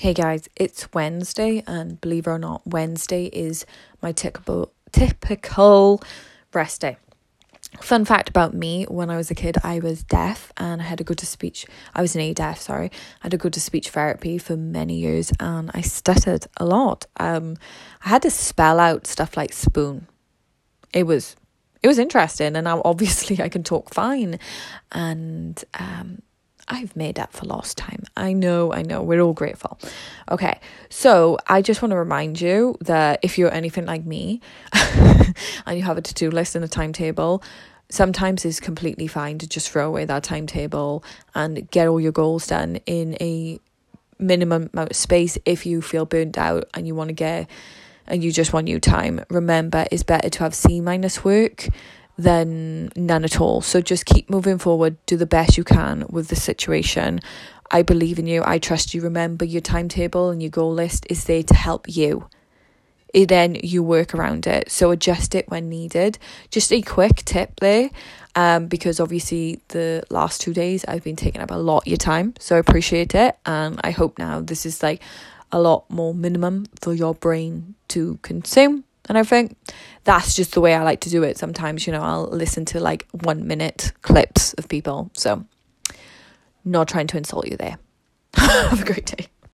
Hey guys, it's Wednesday, and believe it or not, Wednesday is my typical typical rest day. Fun fact about me: when I was a kid, I was deaf, and I had to go to speech. I was an A deaf, sorry. I had to go to speech therapy for many years, and I stuttered a lot. Um, I had to spell out stuff like spoon. It was it was interesting, and now obviously I can talk fine, and um I've made up for lost time. I know, I know, we're all grateful. Okay, so I just want to remind you that if you're anything like me and you have a to do list and a timetable, sometimes it's completely fine to just throw away that timetable and get all your goals done in a minimum amount of space if you feel burnt out and you want to get and you just want new time. Remember, it's better to have C minus work than none at all. So just keep moving forward, do the best you can with the situation. I believe in you, I trust you. Remember, your timetable and your goal list is there to help you. It, then you work around it. So adjust it when needed. Just a quick tip there, um, because obviously the last two days I've been taking up a lot of your time. So I appreciate it. And I hope now this is like a lot more minimum for your brain to consume and I think that's just the way I like to do it. Sometimes, you know, I'll listen to like one minute clips of people. So, not trying to insult you there. Have a great day.